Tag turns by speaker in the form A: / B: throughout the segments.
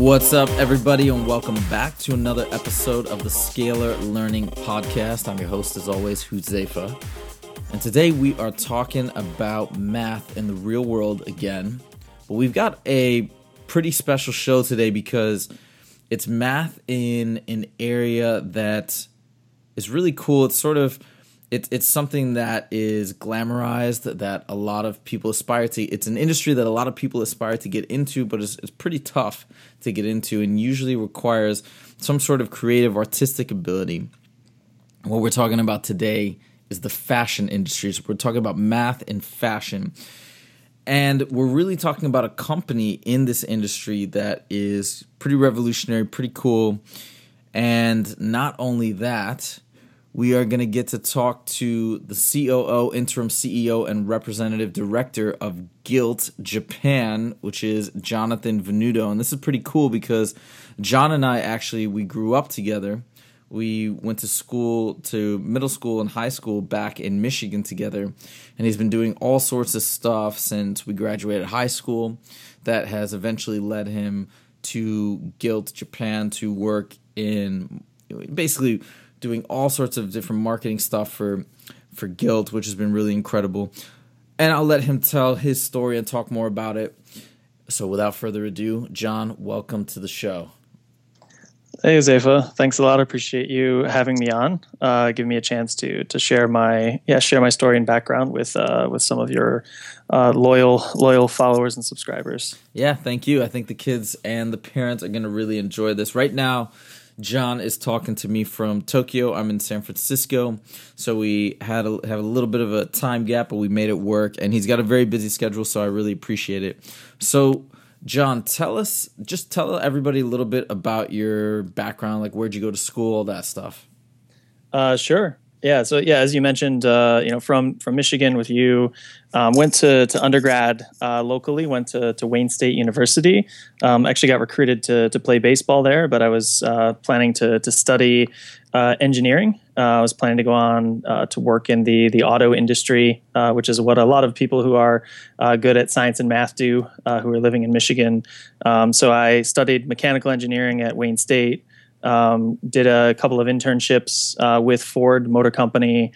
A: What's up, everybody, and welcome back to another episode of the Scalar Learning Podcast. I'm your host, as always, Huzefa. And today we are talking about math in the real world again. But we've got a pretty special show today because it's math in an area that is really cool. It's sort of it's it's something that is glamorized that a lot of people aspire to. It's an industry that a lot of people aspire to get into, but it's, it's pretty tough to get into, and usually requires some sort of creative, artistic ability. What we're talking about today is the fashion industry. So we're talking about math and fashion. And we're really talking about a company in this industry that is pretty revolutionary, pretty cool. And not only that, we are going to get to talk to the COO, interim CEO, and representative director of Gilt Japan, which is Jonathan Venuto. And this is pretty cool because John and I actually we grew up together. We went to school to middle school and high school back in Michigan together, and he's been doing all sorts of stuff since we graduated high school that has eventually led him to Gilt Japan to work in basically doing all sorts of different marketing stuff for for Gilt, which has been really incredible. And I'll let him tell his story and talk more about it. So without further ado, John, welcome to the show.
B: Hey, Zafa. Thanks a lot. I appreciate you having me on. Uh, give me a chance to to share my yeah share my story and background with uh, with some of your uh, loyal loyal followers and subscribers.
A: Yeah, thank you. I think the kids and the parents are going to really enjoy this. Right now, John is talking to me from Tokyo. I'm in San Francisco, so we had a, have a little bit of a time gap, but we made it work. And he's got a very busy schedule, so I really appreciate it. So John, tell us, just tell everybody a little bit about your background, like where'd you go to school, all that stuff.
B: Uh, sure. Yeah. So yeah, as you mentioned, uh, you know, from from Michigan with you, um, went to to undergrad uh, locally. Went to to Wayne State University. Um, actually, got recruited to to play baseball there, but I was uh, planning to to study uh, engineering. Uh, I was planning to go on uh, to work in the the auto industry, which is what a lot of people who are good at science and math do, who are living in Michigan. Um, so I studied mechanical engineering at Wayne State. Um, did a couple of internships with Ford Motor Company,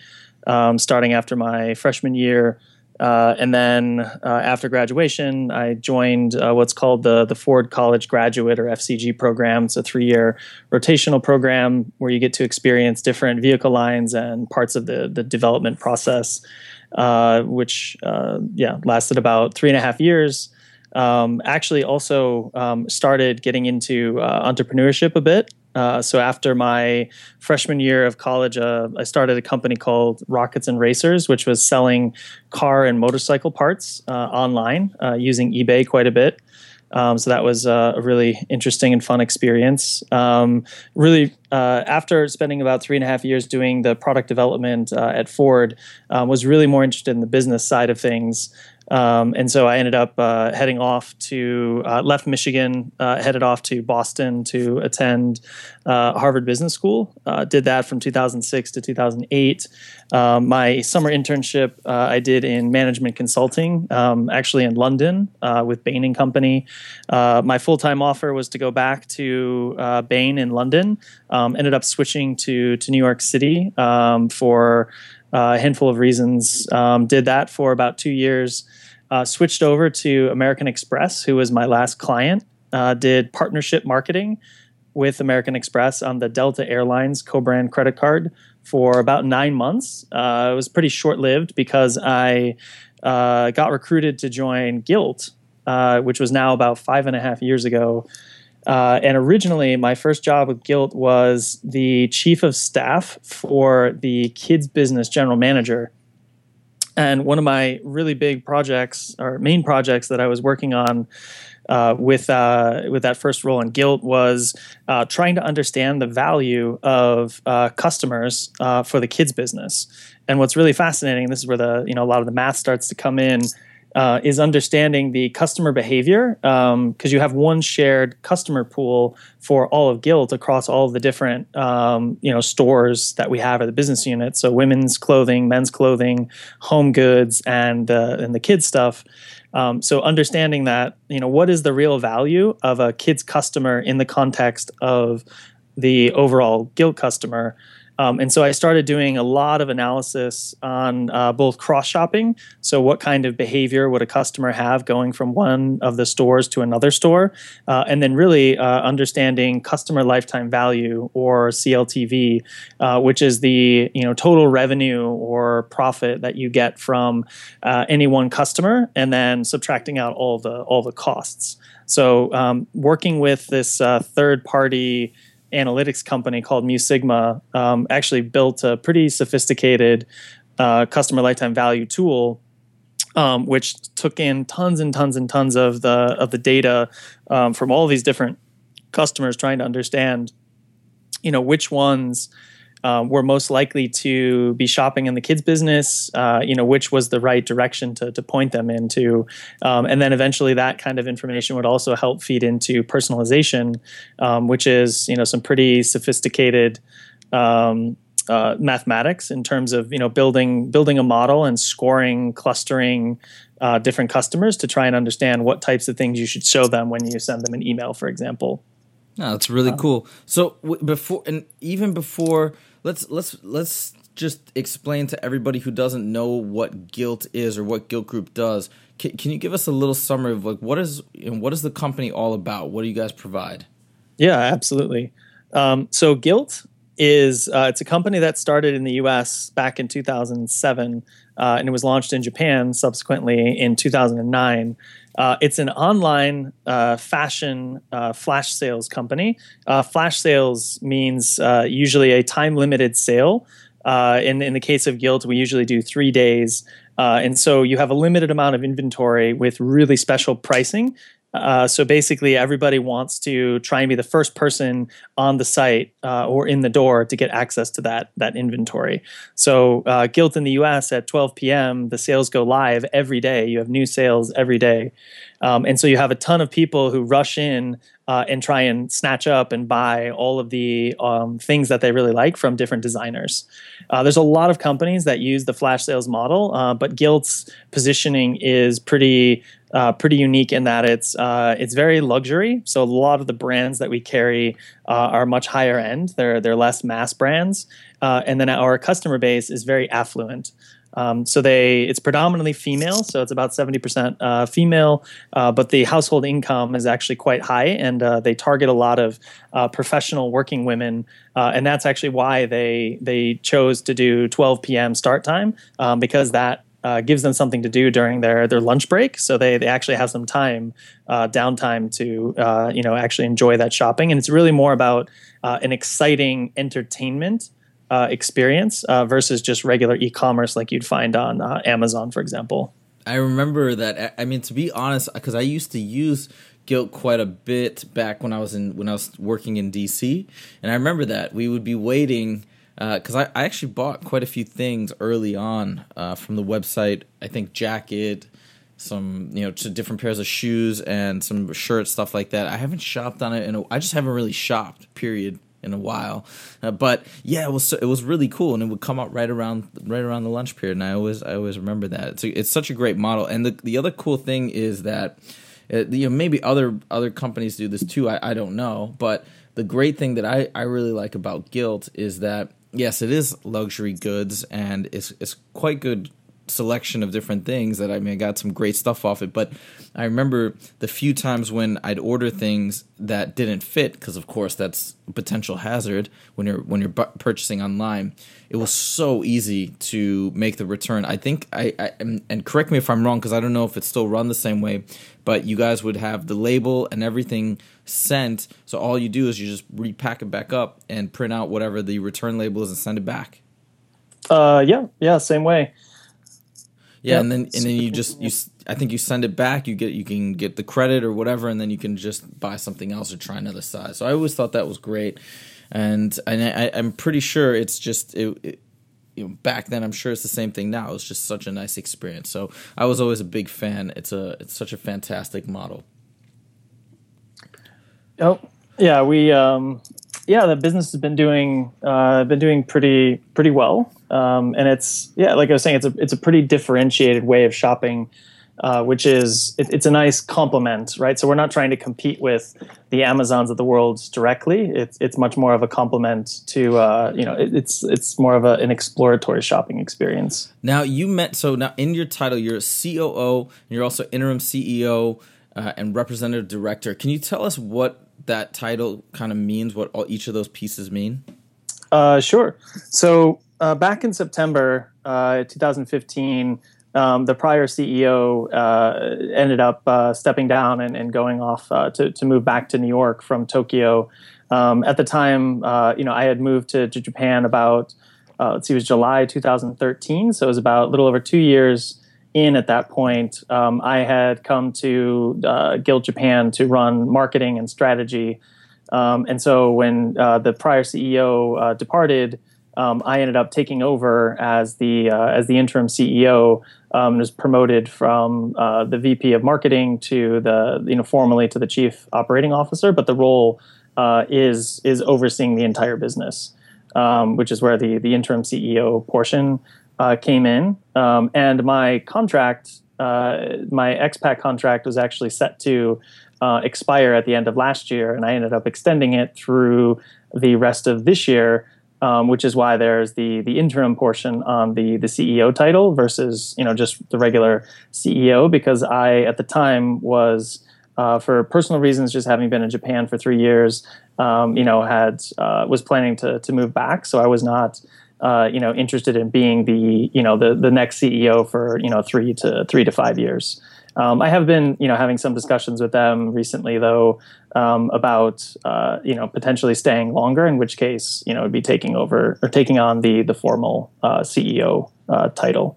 B: um, starting after my freshman year. Uh, and then uh, after graduation, I joined uh, what's called the the Ford College Graduate or FCG program. It's a three year rotational program where you get to experience different vehicle lines and parts of the the development process, uh, which uh, yeah lasted about three and a half years. Um, actually, also um, started getting into uh, entrepreneurship a bit. Uh, so after my freshman year of college, uh, I started a company called Rockets and Racers, which was selling car and motorcycle parts uh, online uh, using eBay quite a bit. Um, so that was uh, a really interesting and fun experience. Um, really, uh, after spending about three and a half years doing the product development at Ford, um, was really more interested in the business side of things. Um, and so I ended up uh, heading off to, uh, left Michigan, uh, headed off to Boston to attend uh, Harvard Business School. Uh, did that from 2006 to 2008. Um, my summer internship uh, I did in management consulting, um, actually in London with Bain and Company. my full time offer was to go back to Bain in London. Um, ended up switching to to New York City um, for a handful of reasons. Um, did that for about two years. Uh, switched over to American Express, who was my last client. Uh, did partnership marketing with American Express on the Delta Airlines co-brand credit card for about nine months. Uh, it was pretty short-lived because I uh, got recruited to join Gilt, uh, which was now about five and a half years ago. Uh, and originally, my first job with Gilt was the chief of staff for the kids business general manager. And one of my really big projects or main projects that I was working on uh, with uh, with that first role in Gilt was uh, trying to understand the value of uh, customers uh, for the kids business. And what's really fascinating, this is where the you know a lot of the math starts to come in, uh, is understanding the customer behavior because um, you have one shared customer pool for all of Gilt across all the different um, you know stores that we have at the business unit. So women's clothing, men's clothing, home goods, and uh, and the kids stuff. Um, so understanding that you know what is the real value of a kids customer in the context of the overall Gilt customer um, and so I started doing a lot of analysis on uh, both cross shopping. So, what kind of behavior would a customer have going from one of the stores to another store? Uh, and then, really uh, understanding customer lifetime value or CLTV, uh, which is the you know total revenue or profit that you get from uh, any one customer, and then subtracting out all the all the costs. So, um, working with this uh, third party analytics company called Mu Sigma um, actually built a pretty sophisticated uh, customer lifetime value tool. Um, which took in tons and tons and tons of the of the data um, from all these different customers, trying to understand, you know, which ones um, were most likely to be shopping in the kids business uh, you know which was the right direction to, to point them into um, and then eventually that kind of information would also help feed into personalization um, which is you know some pretty sophisticated um, uh, mathematics in terms of you know building building a model and scoring clustering uh, different customers to try and understand what types of things you should show them when you send them an email for example
A: no, that's really uh, cool. So w- before and even before let's let's let's just explain to everybody who doesn't know what Gilt is or what Gilt Group does. Can, can you give us a little summary of like what is know, what is the company all about? What do you guys provide?
B: Yeah, absolutely. Um, so Gilt is uh, it's a company that started in the U.S. back in 2007, uh, and it was launched in Japan subsequently in 2009. Uh, it's an online uh, fashion uh, flash sales company. Uh, flash sales means uh, usually a time limited sale. Uh, in, in the case of Gilt, we usually do three days. and so you have a limited amount of inventory with really special pricing uh, so basically, everybody wants to try and be the first person on the site uh, or in the door to get access to that that inventory. So uh, Gilt in the U.S. at 12 p.m. the sales go live every day. You have new sales every day, um, and so you have a ton of people who rush in uh, and try and snatch up and buy all of the um, things that they really like from different designers. Uh, there's a lot of companies that use the flash sales model, uh, but Gilt's positioning is pretty uh, pretty unique in that it's uh, it's very luxury. So a lot of the brands that we carry uh, are much higher end. They're they're less mass brands, uh, and then our customer base is very affluent. Um, so they it's predominantly female, so it's about seventy percent uh, female, uh, but the household income is actually quite high, and uh, they target a lot of uh, professional working women, uh, and that's actually why they they chose to do twelve p.m. start time um, because that uh, gives them something to do during their their lunch break. So they they actually have some time uh, downtime to uh, you know actually enjoy that shopping, and it's really more about an exciting entertainment uh, experience uh, versus just regular e-commerce like you'd find on uh, Amazon, for example.
A: I remember that. I mean, to be honest, because I used to use Gilt quite a bit back when I was in when I was working in DC, and I remember that we would be waiting because uh, I, I actually bought quite a few things early on uh, from the website. I think jacket, some you know, different pairs of shoes and some shirts, stuff like that. I haven't shopped on it, and I just haven't really shopped. Period in a while. Uh, but yeah, it was it was really cool, and it would come out right around right around the lunch period, and I always I always remember that. It's a, it's such a great model, and the the other cool thing is that. Uh, you know, maybe other other companies do this too. I, I don't know, but the great thing that I, I really like about Gilt is that yes, it is luxury goods and it's it's quite good selection of different things that I mean I got some great stuff off it but I remember the few times when I'd order things that didn't fit because of course that's a potential hazard when you're when you're bu- purchasing online. It was so easy to make the return. I think I, I and correct me if I'm wrong because I don't know if it's still run the same way but you guys would have the label and everything sent so all you do is you just repack it back up and print out whatever the return label is and send it back
B: uh yeah yeah same way
A: Yeah,
B: Yep.
A: and then and then you just you I think you send it back, you get you can get the credit or whatever, and then you can just buy something else or try another size. So I always thought that was great, and and I, I'm pretty sure it's just it, it you know, back then I'm sure it's the same thing now. It's just such a nice experience. So I was always a big fan. It's a it's such a fantastic model.
B: Oh, yeah, we um, yeah, the business has been doing uh, been doing pretty pretty well, um, and it's yeah, like I was saying, it's a it's a pretty differentiated way of shopping, uh, which is it, it's a nice complement, right? So we're not trying to compete with the Amazons of the world directly. It's it's much more of a complement to uh, you know it, it's it's more of a, an exploratory shopping experience.
A: Now you met so now in your title you're a COO and you're also interim CEO uh, and representative director. Can you tell us what that title kind of means? What all, each of those pieces mean?
B: Uh, sure. So uh, back in September uh, 2015, um, the prior CEO uh, ended up uh, stepping down and, and going off uh, to, to move back to New York from Tokyo. Um, at the time, you know, I had moved to, to Japan about let's see, it was July 2013, so it was about a little over two years in at that point. Um, I had come to uh, Gilt Japan to run marketing and strategy. Um, and so when uh, the prior CEO uh, departed, um, I ended up taking over as the uh, as the interim CEO. Um, was promoted from uh, the VP of marketing to the you know formally to the chief operating officer, but the role uh, is is overseeing the entire business, um, which is where the the interim CEO portion uh, came in. Um, and my contract, uh, my expat contract, was actually set to uh, expire at the end of last year, and I ended up extending it through the rest of this year. Um, which is why there's the the interim portion on the the CEO title versus you know just the regular CEO because I at the time was uh, for personal reasons just having been in Japan for three years um, you know had uh, was planning to to move back so I was not uh, you know interested in being the you know the the next CEO for you know three to three to five years. Um, I have been, you know, having some discussions with them recently, though, um, about, uh, you know, potentially staying longer. In which case, you know, would be taking over or taking on the the formal uh, CEO uh, title.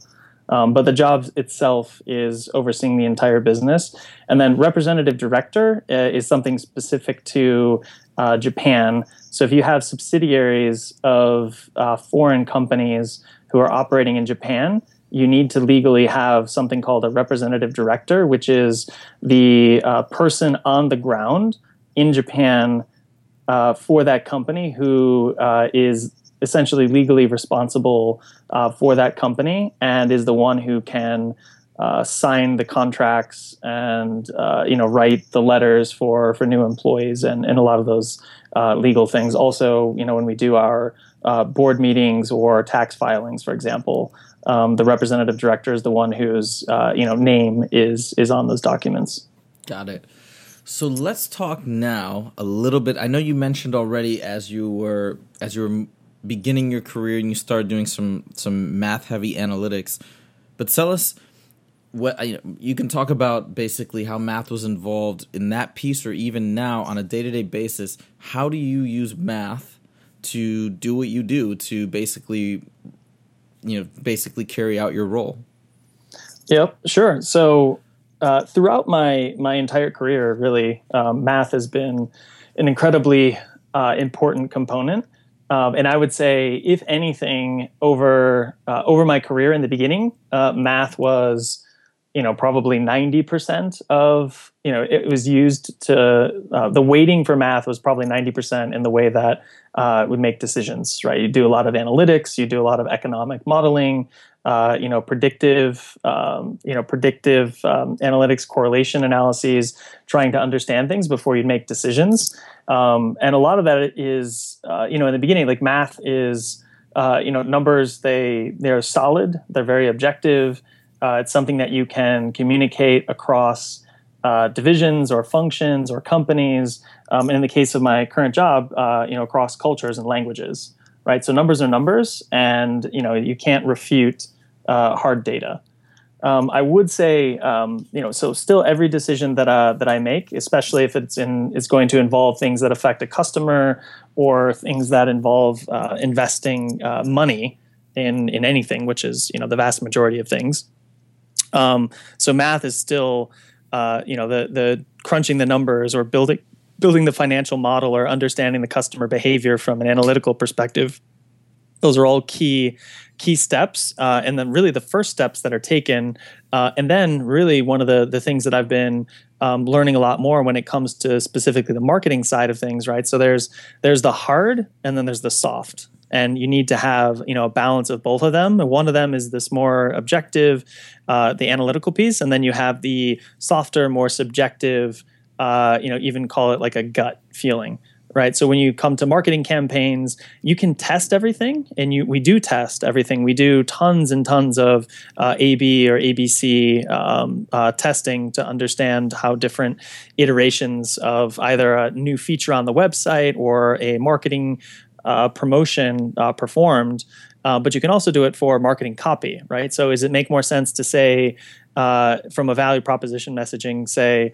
B: Um, but the job itself is overseeing the entire business, and then representative director uh, is something specific to uh, Japan. So if you have subsidiaries of uh, foreign companies who are operating in Japan, you need to legally have something called a representative director, which is the uh, person on the ground in Japan uh, for that company who uh, is essentially legally responsible uh, for that company and is the one who can uh, sign the contracts and uh, you know write the letters for for new employees and, and a lot of those legal things. Also, you know when we do our board meetings or tax filings, for example, um, the representative director is the one whose uh, you know name is is on those documents.
A: Got it. So let's talk now a little bit. I know you mentioned already as you were as you were beginning your career and you start doing some some math heavy analytics, but tell us what you can talk about basically how math was involved in that piece or even now on a day-to-day basis. How do you use math to do what you do to basically you know basically carry out your role?
B: Yep sure. So uh, throughout my my entire career really um, math has been an incredibly uh, important component um, and I would say, if anything, over uh, over my career in the beginning, uh, math was, you know, probably ninety percent of you know it was used to uh, the weighting for math was probably ninety percent in the way that uh, would make decisions. Right, you do a lot of analytics, you do a lot of economic modeling, uh, you know, predictive, um, you know, predictive um, analytics, correlation analyses, trying to understand things before you'd make decisions. Um, and a lot of that is, uh, you know, in the beginning, like math is, uh, you know, numbers. They they're solid. They're very objective. Uh, it's something that you can communicate across uh, divisions or functions or companies. Um, and in the case of my current job, uh, you know, across cultures and languages. Right. So numbers are numbers, and you know, you can't refute uh, hard data. Um, I would say, um, you know, so still every decision that uh, that I make, especially if it's in, is going to involve things that affect a customer or things that involve uh, investing uh, money in in anything, which is you know the vast majority of things. Um, so math is still, uh, you know, the the crunching the numbers or building building the financial model or understanding the customer behavior from an analytical perspective. Those are all key key steps, uh, and then really the first steps that are taken. Uh, and then really one of the the things that I've been um, learning a lot more when it comes to specifically the marketing side of things, right? So there's there's the hard and then there's the soft and you need to have you know a balance of both of them and one of them is this more objective uh, the analytical piece and then you have the softer more subjective uh, you know even call it like a gut feeling right? So when you come to marketing campaigns you can test everything and you we do test everything. We do tons and tons of uh, ab or abc um, uh, testing to understand how different iterations of either a new feature on the website or a marketing uh, promotion uh, performed, uh, but you can also do it for marketing copy, right? So, does it make more sense to say uh, from a value proposition messaging, say,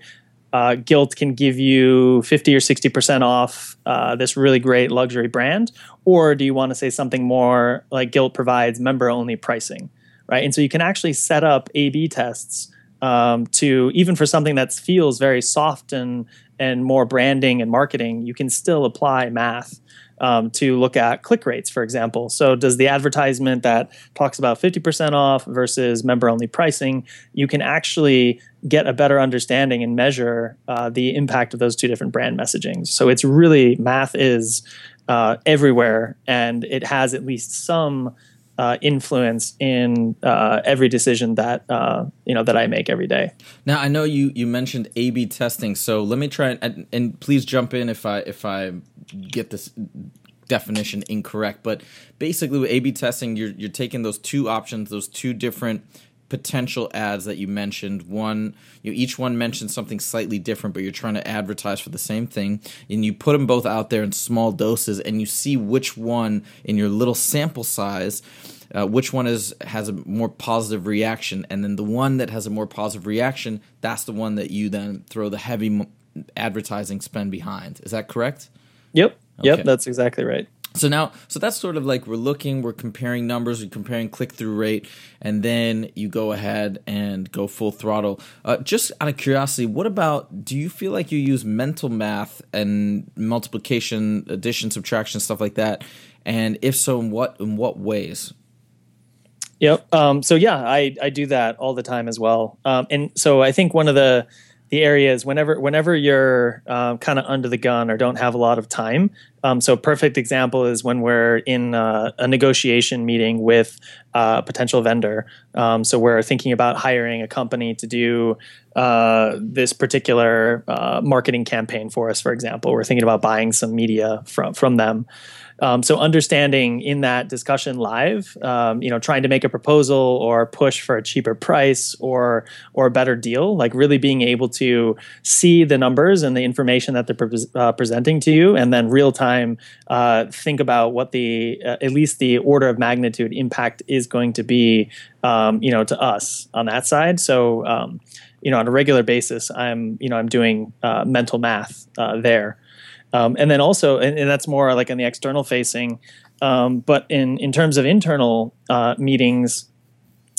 B: uh, Gilt can give you 50 or 60% off uh, this really great luxury brand? Or do you want to say something more like Gilt provides member only pricing, right? And so you can actually set up A B tests um, to even for something that feels very soft and, and more branding and marketing, you can still apply math um, to look at click rates, for example. So, does the advertisement that talks about 50% off versus member only pricing, you can actually get a better understanding and measure uh, the impact of those two different brand messagings. So, it's really math is uh, everywhere and it has at least some. Uh, influence in uh, every decision that uh, you know that I make every day.
A: Now I know you you mentioned A/B testing, so let me try and, and please jump in if I if I get this definition incorrect, but basically with A/B testing, you're you're taking those two options, those two different potential ads that you mentioned. One, you know, each one mentions something slightly different, but you're trying to advertise for the same thing, and you put them both out there in small doses, and you see which one in your little sample size. Uh, which one is has a more positive reaction, and then the one that has a more positive reaction, that's the one that you then throw the heavy advertising spend behind. Is that correct?
B: Yep. Okay. Yep, that's exactly right.
A: So now, so that's sort of like we're looking, we're comparing numbers, we're comparing click through rate, and then you go ahead and go full throttle. Uh, just out of curiosity, what about do you feel like you use mental math and multiplication, addition, subtraction, stuff like that? And if so, in what in what ways?
B: Yep. Um, so yeah, I I do that all the time as well. Um, and so I think one of the the areas whenever whenever you're um, kind of under the gun or don't have a lot of time. Um, so, a perfect example is when we're in uh, a negotiation meeting with a potential vendor. Um, so, we're thinking about hiring a company to do uh, this particular uh, marketing campaign for us. For example, we're thinking about buying some media from from them. Um, so understanding in that discussion live, um, you know, trying to make a proposal or push for a cheaper price or or a better deal, like really being able to see the numbers and the information that they're pre- uh, presenting to you, and then real time uh, think about what the uh, at least the order of magnitude impact is going to be, um, you know, to us on that side. So. Um, you know, on a regular basis, I'm, you know, I'm doing uh, mental math uh, there. Um, and then also, and, and, that's more like in the external facing. Um, but in in terms of internal uh, meetings,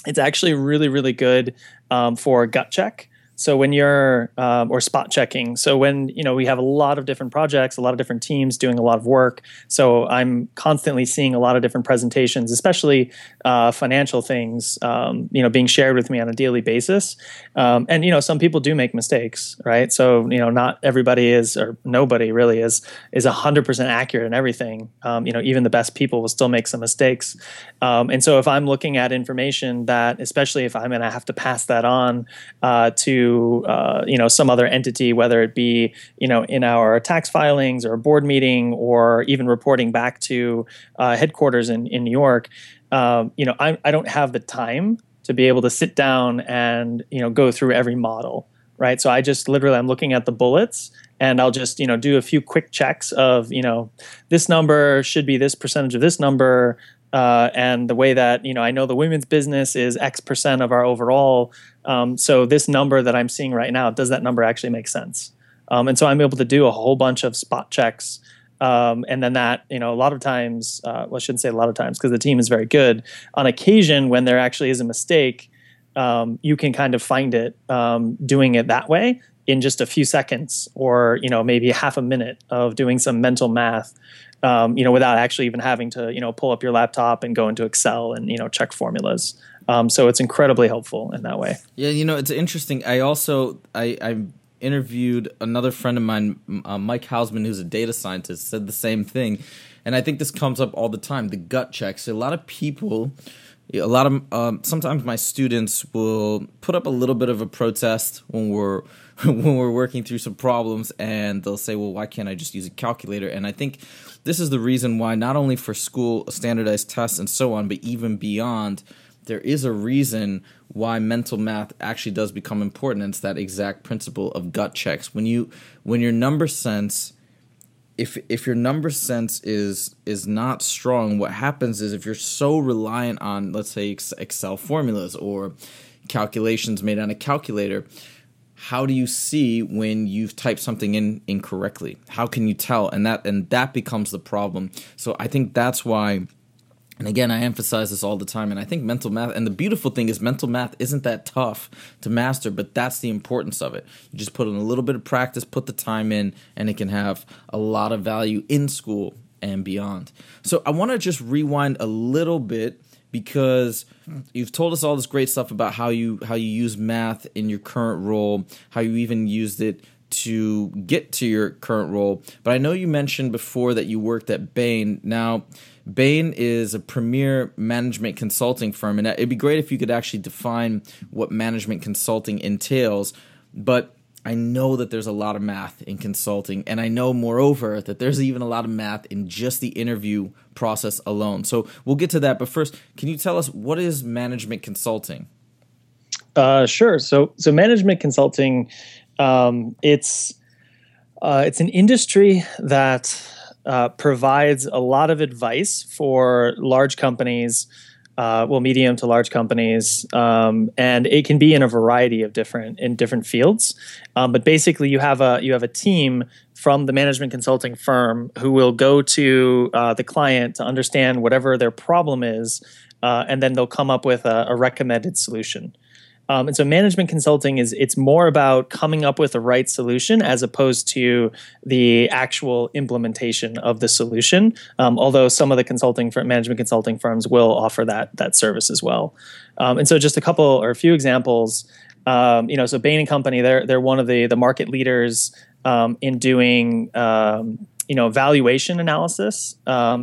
B: it's actually really really good um, for gut check. So when you're um, or spot checking, so when you know we have a lot of different projects, a lot of different teams doing a lot of work. So I'm constantly seeing a lot of different presentations, especially uh, financial things, um, you know, being shared with me on a daily basis. Um, and you know, some people do make mistakes, right? So you know, not everybody is, or nobody really is, is hundred percent accurate in everything. Um, you know, even the best people will still make some mistakes. Um, and so if I'm looking at information that, especially if I'm going to have to pass that on uh, to uh, you know some other entity, whether it be you know in our tax filings or a board meeting or even reporting back to uh, headquarters in, in New York. Um, you know, I, I don't have the time to be able to sit down and you know go through every model right so i just literally i'm looking at the bullets and i'll just you know do a few quick checks of you know this number should be this percentage of this number uh, and the way that you know I know the women's business is X percent of our overall. Um, so this number that I'm seeing right now, does that number actually make sense? Um, and so I'm able to do a whole bunch of spot checks. Um, and then that, you know, a lot of times, uh, well, I shouldn't say a lot of times because the team is very good. On occasion, when there actually is a mistake, um, you can kind of find it um, doing it that way in just a few seconds or you know maybe half a minute of doing some mental math um, you know without actually even having to you know pull up your laptop and go into excel and you know check formulas um, so it's incredibly helpful in that way
A: Yeah, you know, it's interesting. I also I, I interviewed another friend of mine, uh, Mike Hausman, who's a data scientist, said the same thing, and I think this comes up all the time. The gut checks. A lot of people, a lot of um, sometimes my students will put up a little bit of a protest when we're when we're working through some problems, and they'll say, "Well, why can't I just use a calculator?" And I think this is the reason why not only for school standardized tests and so on, but even beyond there is a reason why mental math actually does become important. It's that exact principle of gut checks. When you when your number sense if if your number sense is is not strong what happens is if you're so reliant on let's say excel formulas or calculations made on a calculator how do you see when you've typed something in incorrectly how can you tell and that and that becomes the problem so i think that's why and again, I emphasize this all the time. And I think mental math, and the beautiful thing is, mental math isn't that tough to master, but that's the importance of it. You just put in a little bit of practice, put the time in, and it can have a lot of value in school and beyond. So I want to just rewind a little bit because you've told us all this great stuff about how you how you use math in your current role, how you even used it to get to your current role. But I know you mentioned before that you worked at Bain. Now, Bain is a premier management consulting firm, and it'd be great if you could actually define what management consulting entails. But I know that there's a lot of math in consulting, and I know, moreover, that there's even a lot of math in just the interview process alone. So we'll get to that. But first, can you tell us what is management consulting?
B: Uh, sure. So, so management consulting, um, it's uh, it's an industry that uh, provides a lot of advice for large companies, uh, well, medium to large companies, um, and it can be in a variety of different in different fields. Um, but basically, you have a you have a team from the management consulting firm who will go to uh, the client to understand whatever their problem is, uh, and then they'll come up with a, a recommended solution. Um, and so management consulting is it's more about coming up with the right solution as opposed to the actual implementation of the solution. Um, although some of the consulting for management consulting firms will offer that that service as well. Um, and so just a couple or a few examples. Um, you know, so Bain and Company, they're they're one of the the market leaders um, in doing um, you know valuation analysis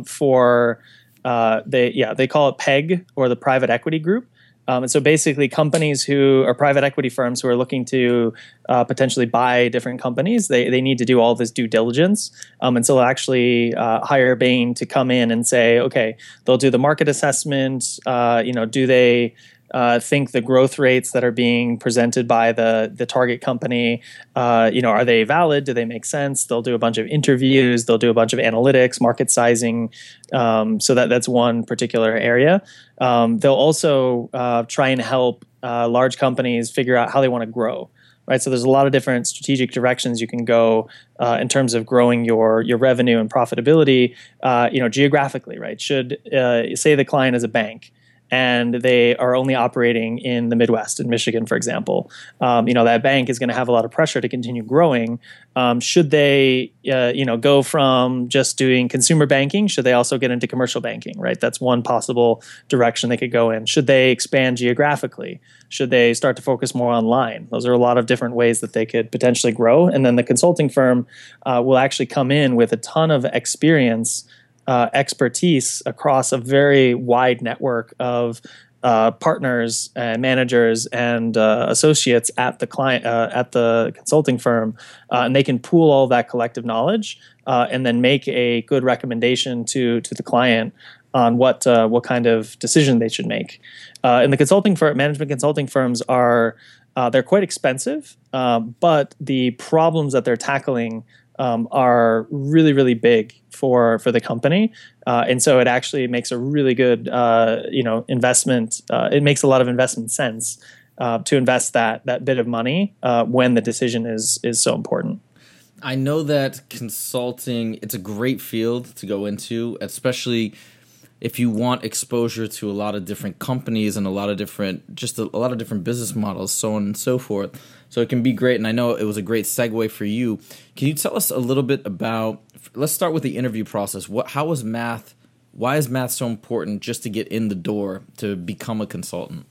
B: for uh, they yeah they call it PEG or the private equity group. Um, and so basically, companies who are private equity firms who are looking to uh, potentially buy different companies, they, they need to do all this due diligence. Um, and so they'll actually uh, hire Bain to come in and say, okay, they'll do the market assessment. Uh, you know, do they uh, think the growth rates that are being presented by the the target company, uh, you know, are they valid? Do they make sense? They'll do a bunch of interviews. They'll do a bunch of analytics, market sizing. Um, so that that's one particular area. Um, they'll also uh, try and help uh, large companies figure out how they want to grow. Right, so there's a lot of different strategic directions you can go uh, in terms of growing your your revenue and profitability. Uh, you know, geographically, right? Should say the client is a bank, and they are only operating in the Midwest, in Michigan, for example, um, you know that bank is going to have a lot of pressure to continue growing. Um, should they, uh, you know, go from just doing consumer banking? Should they also get into commercial banking? Right, that's one possible direction they could go in. Should they expand geographically? Should they start to focus more online? Those are a lot of different ways that they could potentially grow. And then the consulting firm uh, will actually come in with a ton of experience uh, expertise across a very wide network of uh, partners and managers and uh, associates at the client uh, at the consulting firm, uh, and they can pool all that collective knowledge uh, and then make a good recommendation to to the client on what what kind of decision they should make. and the consulting firm, management consulting firms are they're quite expensive, but the problems that they're tackling um, are really really big for for the company, uh, and so it actually makes a really good uh, you know investment. Uh, it makes a lot of investment sense uh, to invest that that bit of money uh, when the decision is is so important.
A: I know that consulting it's a great field to go into, especially if you want exposure to a lot of different companies and a lot of different just a, a, lot of different business models so on and so forth so it can be great and i know it was a great segue for you. Can you tell us a little bit about let's start with the interview process. What how was math why is math so important just to get in the door to become a consultant?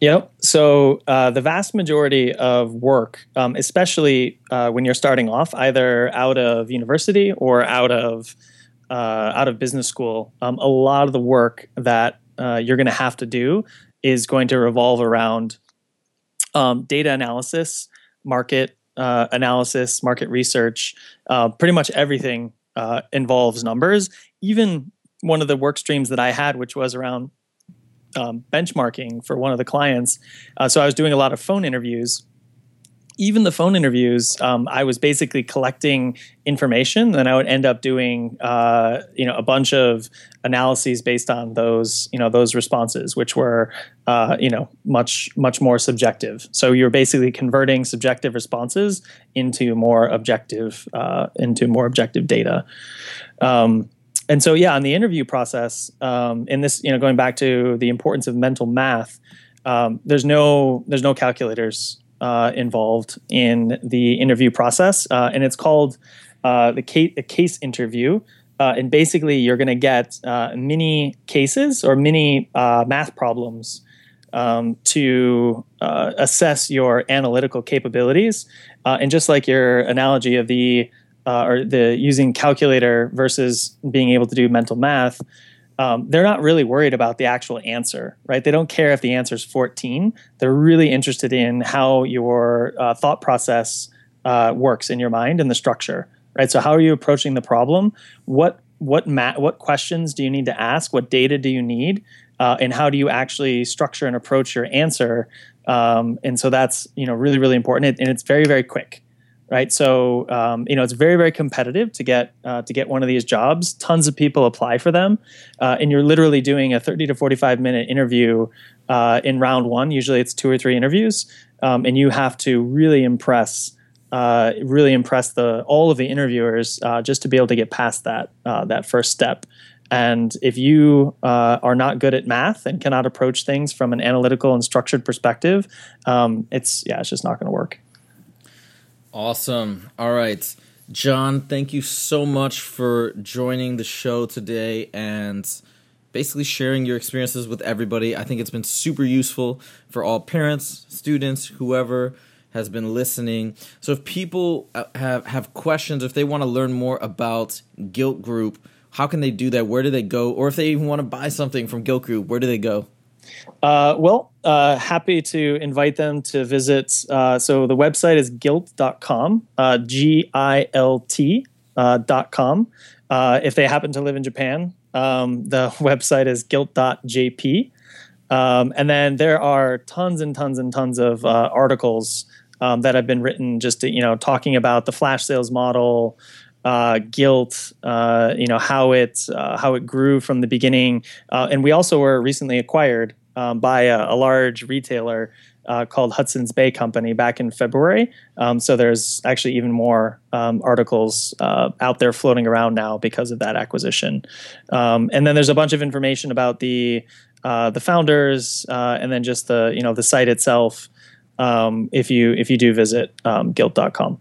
B: Yep. So uh, the vast majority of work, um, especially uh, when you're starting off, either out of university or out of uh, out of business school, um, a lot of the work that uh, you're going to have to do is going to revolve around um, data analysis, market uh, analysis, market research. Uh, pretty much everything uh, involves numbers. Even one of the work streams that I had, which was around um, benchmarking for one of the clients. Uh, so I was doing a lot of phone interviews even the phone interviews, um, I was basically collecting information, and I would end up doing, uh, you know, a bunch of analyses based on those, you know, those responses, which were, uh, you know, much much more subjective. So you're basically converting subjective responses into more objective, uh, into more objective data. Um, and so, yeah, on the interview process, um, in this, you know, going back to the importance of mental math, um, there's no there's no calculators uh, involved in the interview process, uh, and it's called uh, the case, case interview. Uh, and basically, you're going to get uh, mini cases or mini uh, math problems um, to assess your analytical capabilities. and just like your analogy of the or the using calculator versus being able to do mental math, um, they're not really worried about the actual answer, right? They don't care if the answer is 14. They're really interested in how your uh, thought process uh, works in your mind and the structure, right? So how are you approaching the problem? What what ma- what questions do you need to ask? What data do you need? Uh, and how do you actually structure and approach your answer? Um, and so that's you know really really important, and it's very very quick right? So um, you know it's very very competitive to get uh, to get one of these jobs. Tons of people apply for them, uh, and you're literally doing a 30 to 45 minute interview uh, in round one. Usually it's two or three interviews, um, and you have to really impress. Uh, really impress the all of the interviewers uh, just to be able to get past that uh, that first step. And if you are not good at math and cannot approach things from an analytical and structured perspective, um, it's yeah, it's just not going to work.
A: Awesome. All right. John, thank you so much for joining the show today and basically sharing your experiences with everybody. I think it's been super useful for all parents, students, whoever has been listening. So if people uh, have have questions, if they want to learn more about Gilt Group, how can they do that? Where do they go? Or if they even want to buy something from Gilt Group, where do they go?
B: Uh, well, uh, happy to invite them to visit. Uh, so the website is gilt.com, uh, G I L T uh, dot com. Uh, if they happen to live in Japan, um, the website is gilt.jp. Um, and then there are tons and tons and tons of articles um, that have been written just to, you know, talking about the flash sales model, uh, Gilt, uh, you know how it uh, how it grew from the beginning, and we also were recently acquired um, by a, a, large retailer uh, called Hudson's Bay Company back in February. Um, so there's actually even more um, articles uh, out there floating around now because of that acquisition. Um, and then there's a bunch of information about the uh, the founders uh, and then just the you know the site itself. Um, if you if you do visit um, gilt.com.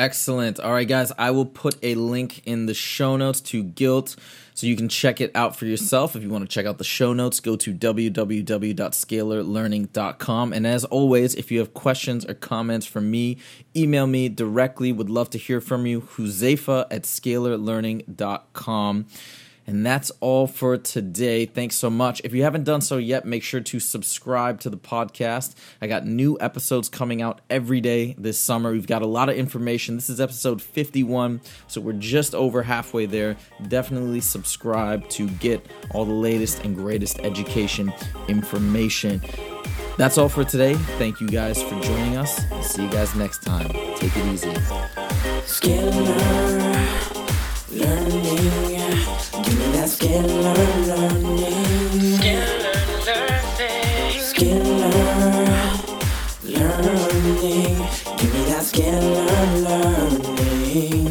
A: Excellent. All right, guys, I will put a link in the show notes to Gilt so you can check it out for yourself. If you want to check out the show notes, go to www.scalarlearning.com. And as always, if you have questions or comments for me, email me directly. Would love to hear from you. Huzefa at scalarlearning.com. And that's all for today. Thanks so much. If you haven't done so yet, make sure to subscribe to the podcast. I got new episodes coming out every day this summer. We've got a lot of information. This is episode 51, so we're just over halfway there. Definitely subscribe to get all the latest and greatest education information. That's all for today. Thank you guys for joining us. see you guys next time. Take it easy. skill learning. Learning. Give me that learning.